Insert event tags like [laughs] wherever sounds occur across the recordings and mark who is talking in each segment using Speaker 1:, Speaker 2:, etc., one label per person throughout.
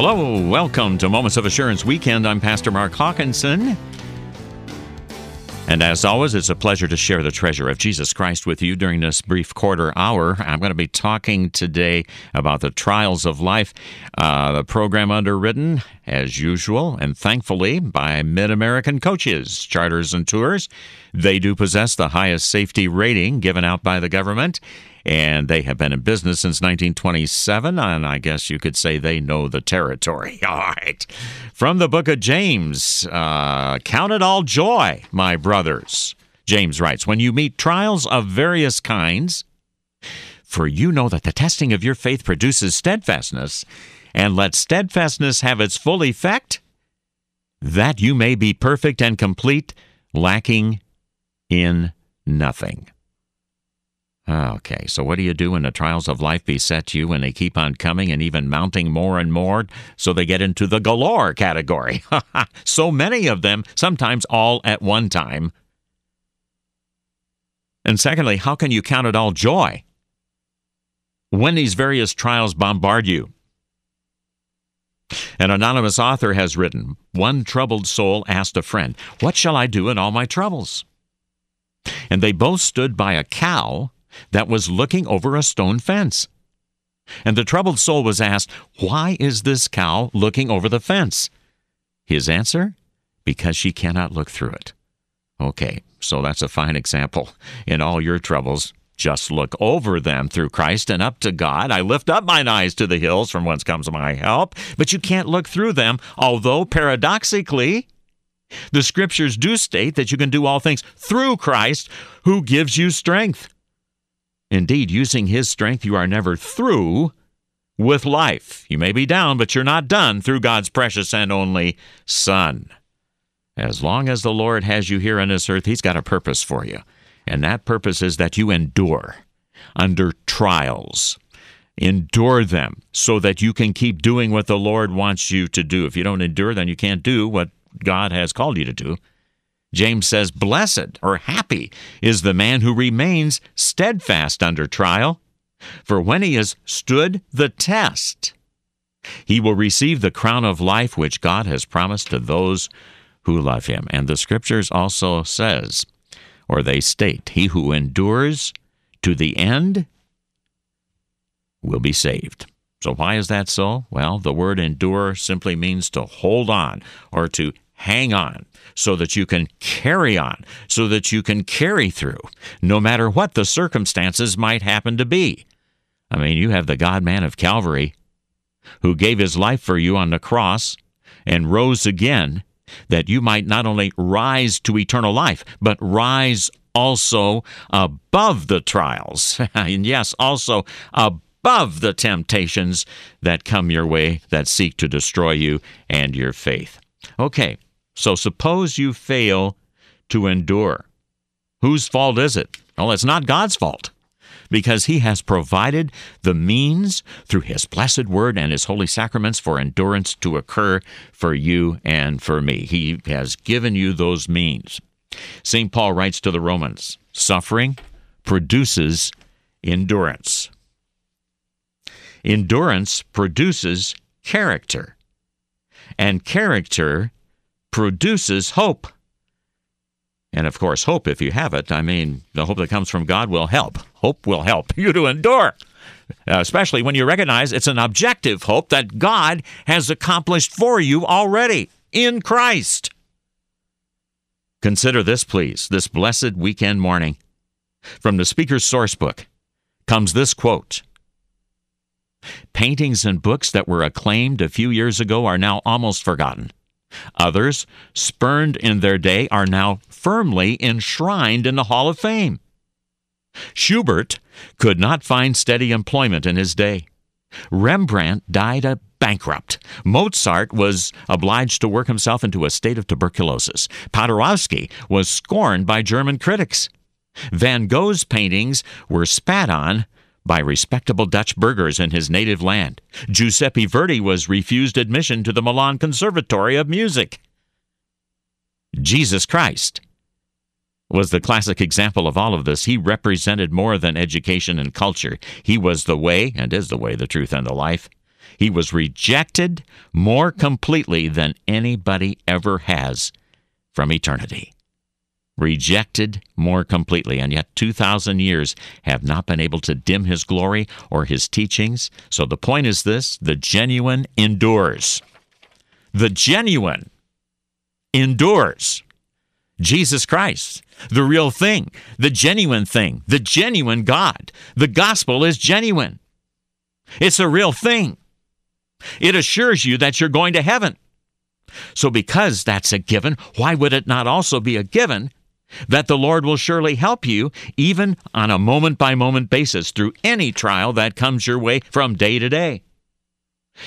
Speaker 1: Hello, welcome to Moments of Assurance Weekend. I'm Pastor Mark Hawkinson. And as always, it's a pleasure to share the treasure of Jesus Christ with you during this brief quarter hour. I'm going to be talking today about the trials of life, uh, the program underwritten, as usual, and thankfully, by Mid American Coaches, Charters, and Tours. They do possess the highest safety rating given out by the government and they have been in business since 1927, and I guess you could say they know the territory. [laughs] All right. From the book of James, uh, count it all joy, my brothers. James writes, when you meet trials of various kinds, for you know that the testing of your faith produces steadfastness, and let steadfastness have its full effect, that you may be perfect and complete, lacking in nothing. Ah, okay, so what do you do when the trials of life beset you and they keep on coming and even mounting more and more so they get into the galore category? [laughs] so many of them, sometimes all at one time. And secondly, how can you count it all joy when these various trials bombard you? An anonymous author has written One troubled soul asked a friend, What shall I do in all my troubles? And they both stood by a cow that was looking over a stone fence. And the troubled soul was asked, Why is this cow looking over the fence? His answer, Because she cannot look through it. Okay, so that's a fine example. In all your troubles, just look over them through Christ and up to God. I lift up mine eyes to the hills from whence comes my help. But you can't look through them, although paradoxically, the scriptures do state that you can do all things through Christ who gives you strength. Indeed, using His strength, you are never through with life. You may be down, but you're not done through God's precious and only Son. As long as the Lord has you here on this earth, He's got a purpose for you. And that purpose is that you endure under trials. Endure them so that you can keep doing what the Lord wants you to do. If you don't endure, then you can't do what God has called you to do. James says, Blessed or happy is the man who remains steadfast under trial, for when he has stood the test, he will receive the crown of life which God has promised to those who love him. And the scriptures also says, or they state, he who endures to the end will be saved. So why is that so? Well, the word endure simply means to hold on or to hang on so that you can carry on, so that you can carry through, no matter what the circumstances might happen to be. I mean, you have the God man of Calvary who gave his life for you on the cross and rose again that you might not only rise to eternal life, but rise also above the trials. [laughs] and yes, also above the temptations that come your way that seek to destroy you and your faith. Okay, so suppose you fail to endure. Whose fault is it? Well, it's not God's fault because He has provided the means through His blessed word and His holy sacraments for endurance to occur for you and for me. He has given you those means. St. Paul writes to the Romans suffering produces endurance. Endurance produces character, and character produces hope. And of course, hope, if you have it, I mean, the hope that comes from God will help. Hope will help [laughs] you to endure, uh, especially when you recognize it's an objective hope that God has accomplished for you already in Christ. Consider this, please, this blessed weekend morning. From the Speaker's Sourcebook comes this quote Paintings and books that were acclaimed a few years ago are now almost forgotten. Others, spurned in their day, are now firmly enshrined in the Hall of Fame. Schubert could not find steady employment in his day. Rembrandt died a bankrupt. Mozart was obliged to work himself into a state of tuberculosis. Paderewski was scorned by German critics. Van Gogh's paintings were spat on by respectable Dutch burghers in his native land. Giuseppe Verdi was refused admission to the Milan Conservatory of Music. Jesus Christ was the classic example of all of this. He represented more than education and culture. He was the way, and is the way, the truth, and the life. He was rejected more completely than anybody ever has from eternity. Rejected more completely, and yet 2,000 years have not been able to dim his glory or his teachings. So the point is this the genuine endures. The genuine endures. Jesus Christ, the real thing, the genuine thing, the genuine God. The gospel is genuine. It's a real thing. It assures you that you're going to heaven. So, because that's a given, why would it not also be a given that the Lord will surely help you, even on a moment by moment basis, through any trial that comes your way from day to day?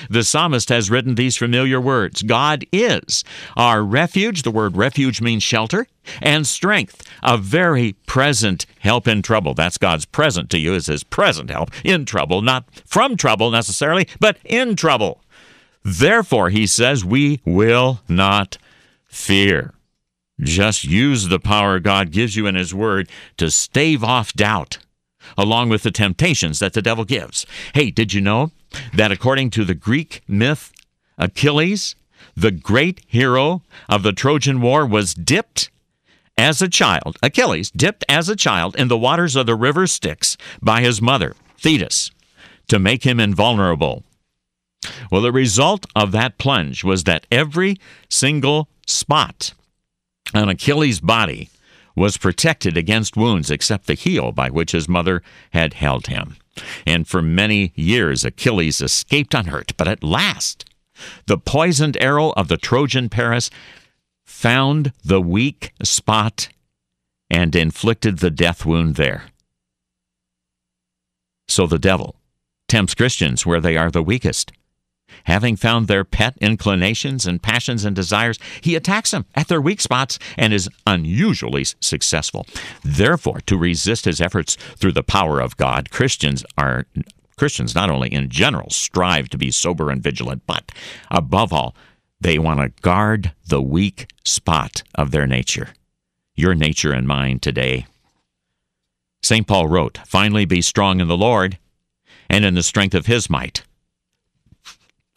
Speaker 1: The psalmist has written these familiar words God is our refuge. The word refuge means shelter and strength, a very present help in trouble. That's God's present to you, is His present help in trouble, not from trouble necessarily, but in trouble. Therefore, he says, we will not fear. Just use the power God gives you in His Word to stave off doubt along with the temptations that the devil gives. Hey, did you know that according to the Greek myth, Achilles, the great hero of the Trojan War, was dipped as a child, Achilles, dipped as a child in the waters of the river Styx by his mother, Thetis, to make him invulnerable. Well, the result of that plunge was that every single spot on Achilles' body was protected against wounds except the heel by which his mother had held him. And for many years Achilles escaped unhurt, but at last the poisoned arrow of the Trojan Paris found the weak spot and inflicted the death wound there. So the devil tempts Christians where they are the weakest. Having found their pet inclinations and passions and desires, he attacks them at their weak spots and is unusually successful. Therefore, to resist his efforts through the power of God, Christians are Christians not only in general strive to be sober and vigilant, but above all, they want to guard the weak spot of their nature. Your nature and mine today. St. Paul wrote, Finally be strong in the Lord and in the strength of his might.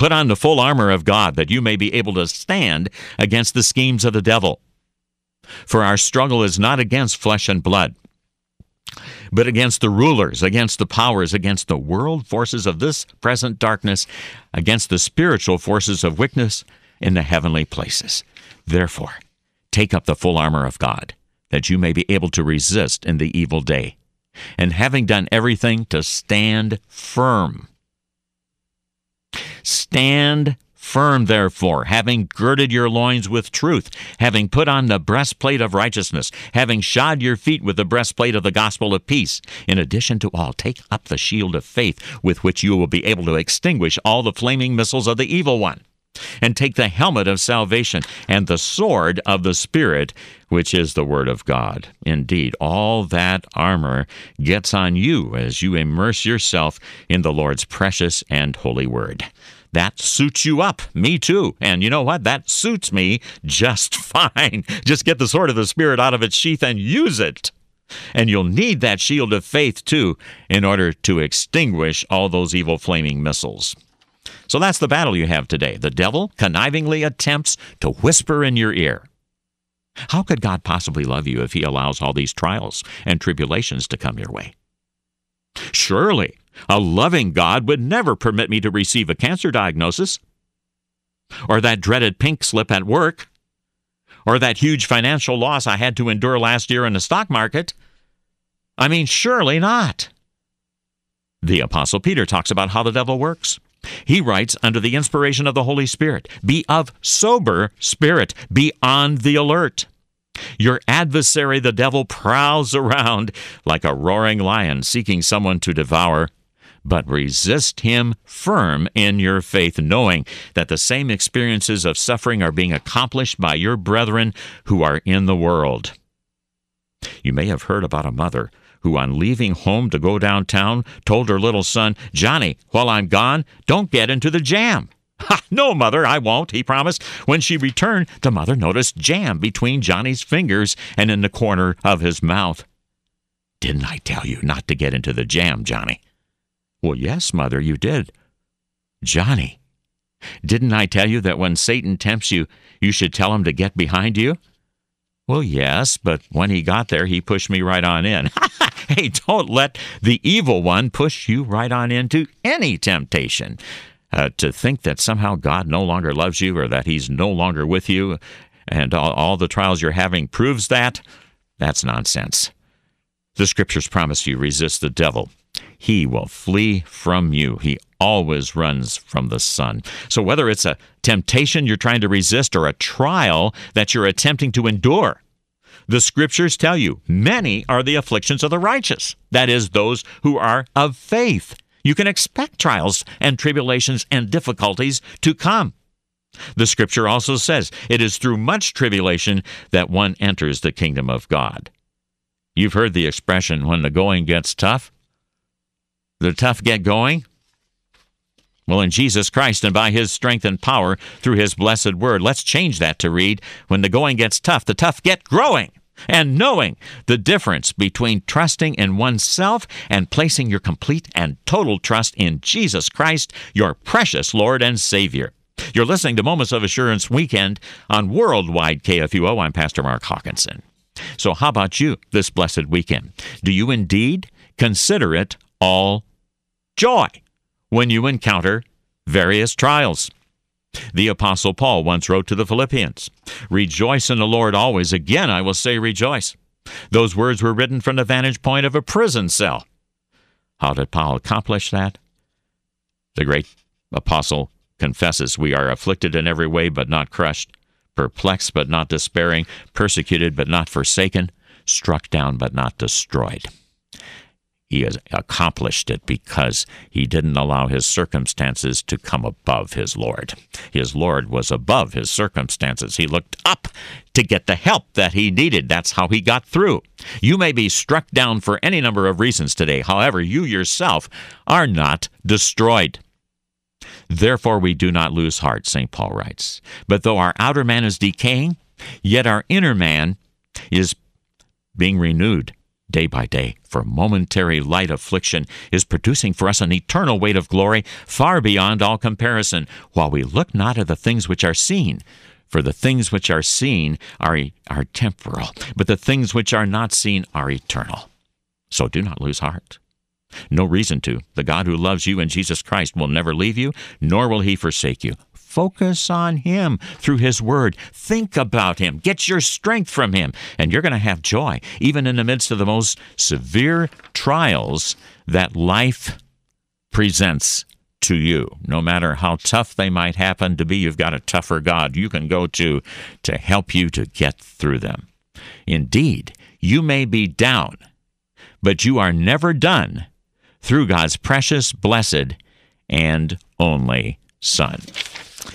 Speaker 1: Put on the full armor of God that you may be able to stand against the schemes of the devil. For our struggle is not against flesh and blood, but against the rulers, against the powers, against the world forces of this present darkness, against the spiritual forces of wickedness in the heavenly places. Therefore, take up the full armor of God, that you may be able to resist in the evil day, and having done everything, to stand firm. Stand firm, therefore, having girded your loins with truth, having put on the breastplate of righteousness, having shod your feet with the breastplate of the gospel of peace. In addition to all, take up the shield of faith with which you will be able to extinguish all the flaming missiles of the evil one. And take the helmet of salvation and the sword of the Spirit, which is the Word of God. Indeed, all that armor gets on you as you immerse yourself in the Lord's precious and holy Word. That suits you up. Me too. And you know what? That suits me just [laughs] fine. Just get the sword of the Spirit out of its sheath and use it. And you'll need that shield of faith too in order to extinguish all those evil flaming missiles. So that's the battle you have today. The devil connivingly attempts to whisper in your ear. How could God possibly love you if he allows all these trials and tribulations to come your way? Surely a loving God would never permit me to receive a cancer diagnosis, or that dreaded pink slip at work, or that huge financial loss I had to endure last year in the stock market. I mean, surely not. The Apostle Peter talks about how the devil works. He writes under the inspiration of the Holy Spirit Be of sober spirit, be on the alert. Your adversary, the devil, prowls around like a roaring lion seeking someone to devour but resist him firm in your faith, knowing that the same experiences of suffering are being accomplished by your brethren who are in the world. You may have heard about a mother who, on leaving home to go downtown, told her little son, Johnny, while I'm gone, don't get into the jam. [laughs] Ha, no, mother, I won't, he promised. When she returned, the mother noticed jam between Johnny's fingers and in the corner of his mouth. Didn't I tell you not to get into the jam, Johnny? Well, yes, mother, you did. Johnny, didn't I tell you that when Satan tempts you, you should tell him to get behind you? Well, yes, but when he got there, he pushed me right on in. [laughs] hey, don't let the evil one push you right on into any temptation. Uh, to think that somehow God no longer loves you or that he's no longer with you and all, all the trials you're having proves that, that's nonsense. The scriptures promise you resist the devil. He will flee from you. He always runs from the Son. So, whether it's a temptation you're trying to resist or a trial that you're attempting to endure, the scriptures tell you many are the afflictions of the righteous, that is, those who are of faith. You can expect trials and tribulations and difficulties to come. The scripture also says it is through much tribulation that one enters the kingdom of God. You've heard the expression, when the going gets tough, the tough get going. Well, in Jesus Christ and by his strength and power through his blessed word, let's change that to read, when the going gets tough, the tough get growing. And knowing the difference between trusting in oneself and placing your complete and total trust in Jesus Christ, your precious Lord and Savior. You're listening to Moments of Assurance Weekend on Worldwide KFUO. I'm Pastor Mark Hawkinson. So, how about you this blessed weekend? Do you indeed consider it all joy when you encounter various trials? The Apostle Paul once wrote to the Philippians Rejoice in the Lord always. Again, I will say rejoice. Those words were written from the vantage point of a prison cell. How did Paul accomplish that? The great apostle confesses, We are afflicted in every way, but not crushed, perplexed, but not despairing, persecuted, but not forsaken, struck down, but not destroyed. He has accomplished it because he didn't allow his circumstances to come above his Lord. His Lord was above his circumstances. He looked up to get the help that he needed. That's how he got through. You may be struck down for any number of reasons today. However, you yourself are not destroyed. Therefore, we do not lose heart, St. Paul writes. But though our outer man is decaying, yet our inner man is being renewed day by day. For momentary light affliction is producing for us an eternal weight of glory far beyond all comparison, while we look not at the things which are seen. For the things which are seen are, are temporal, but the things which are not seen are eternal. So do not lose heart. No reason to. The God who loves you in Jesus Christ will never leave you, nor will he forsake you. Focus on Him through His Word. Think about Him. Get your strength from Him, and you're going to have joy, even in the midst of the most severe trials that life presents to you. No matter how tough they might happen to be, you've got a tougher God you can go to to help you to get through them. Indeed, you may be down, but you are never done through God's precious, blessed, and only Son.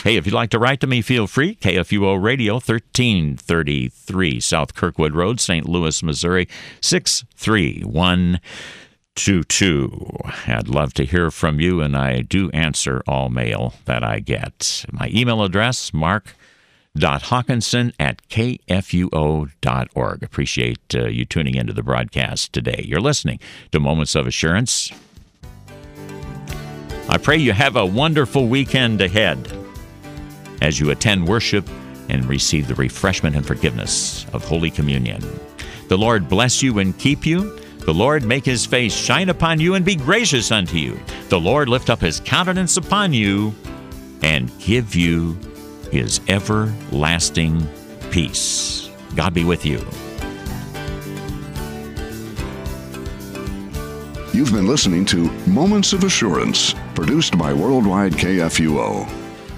Speaker 1: Hey, if you'd like to write to me, feel free. KFUO Radio, 1333 South Kirkwood Road, St. Louis, Missouri, 63122. I'd love to hear from you, and I do answer all mail that I get. My email address, mark dot hawkinson at kfuo.org. Appreciate uh, you tuning into the broadcast today. You're listening to Moments of Assurance. I pray you have a wonderful weekend ahead as you attend worship and receive the refreshment and forgiveness of Holy Communion. The Lord bless you and keep you. The Lord make his face shine upon you and be gracious unto you. The Lord lift up his countenance upon you and give you his everlasting peace. God be with you.
Speaker 2: You've been listening to Moments of Assurance, produced by Worldwide KFUO.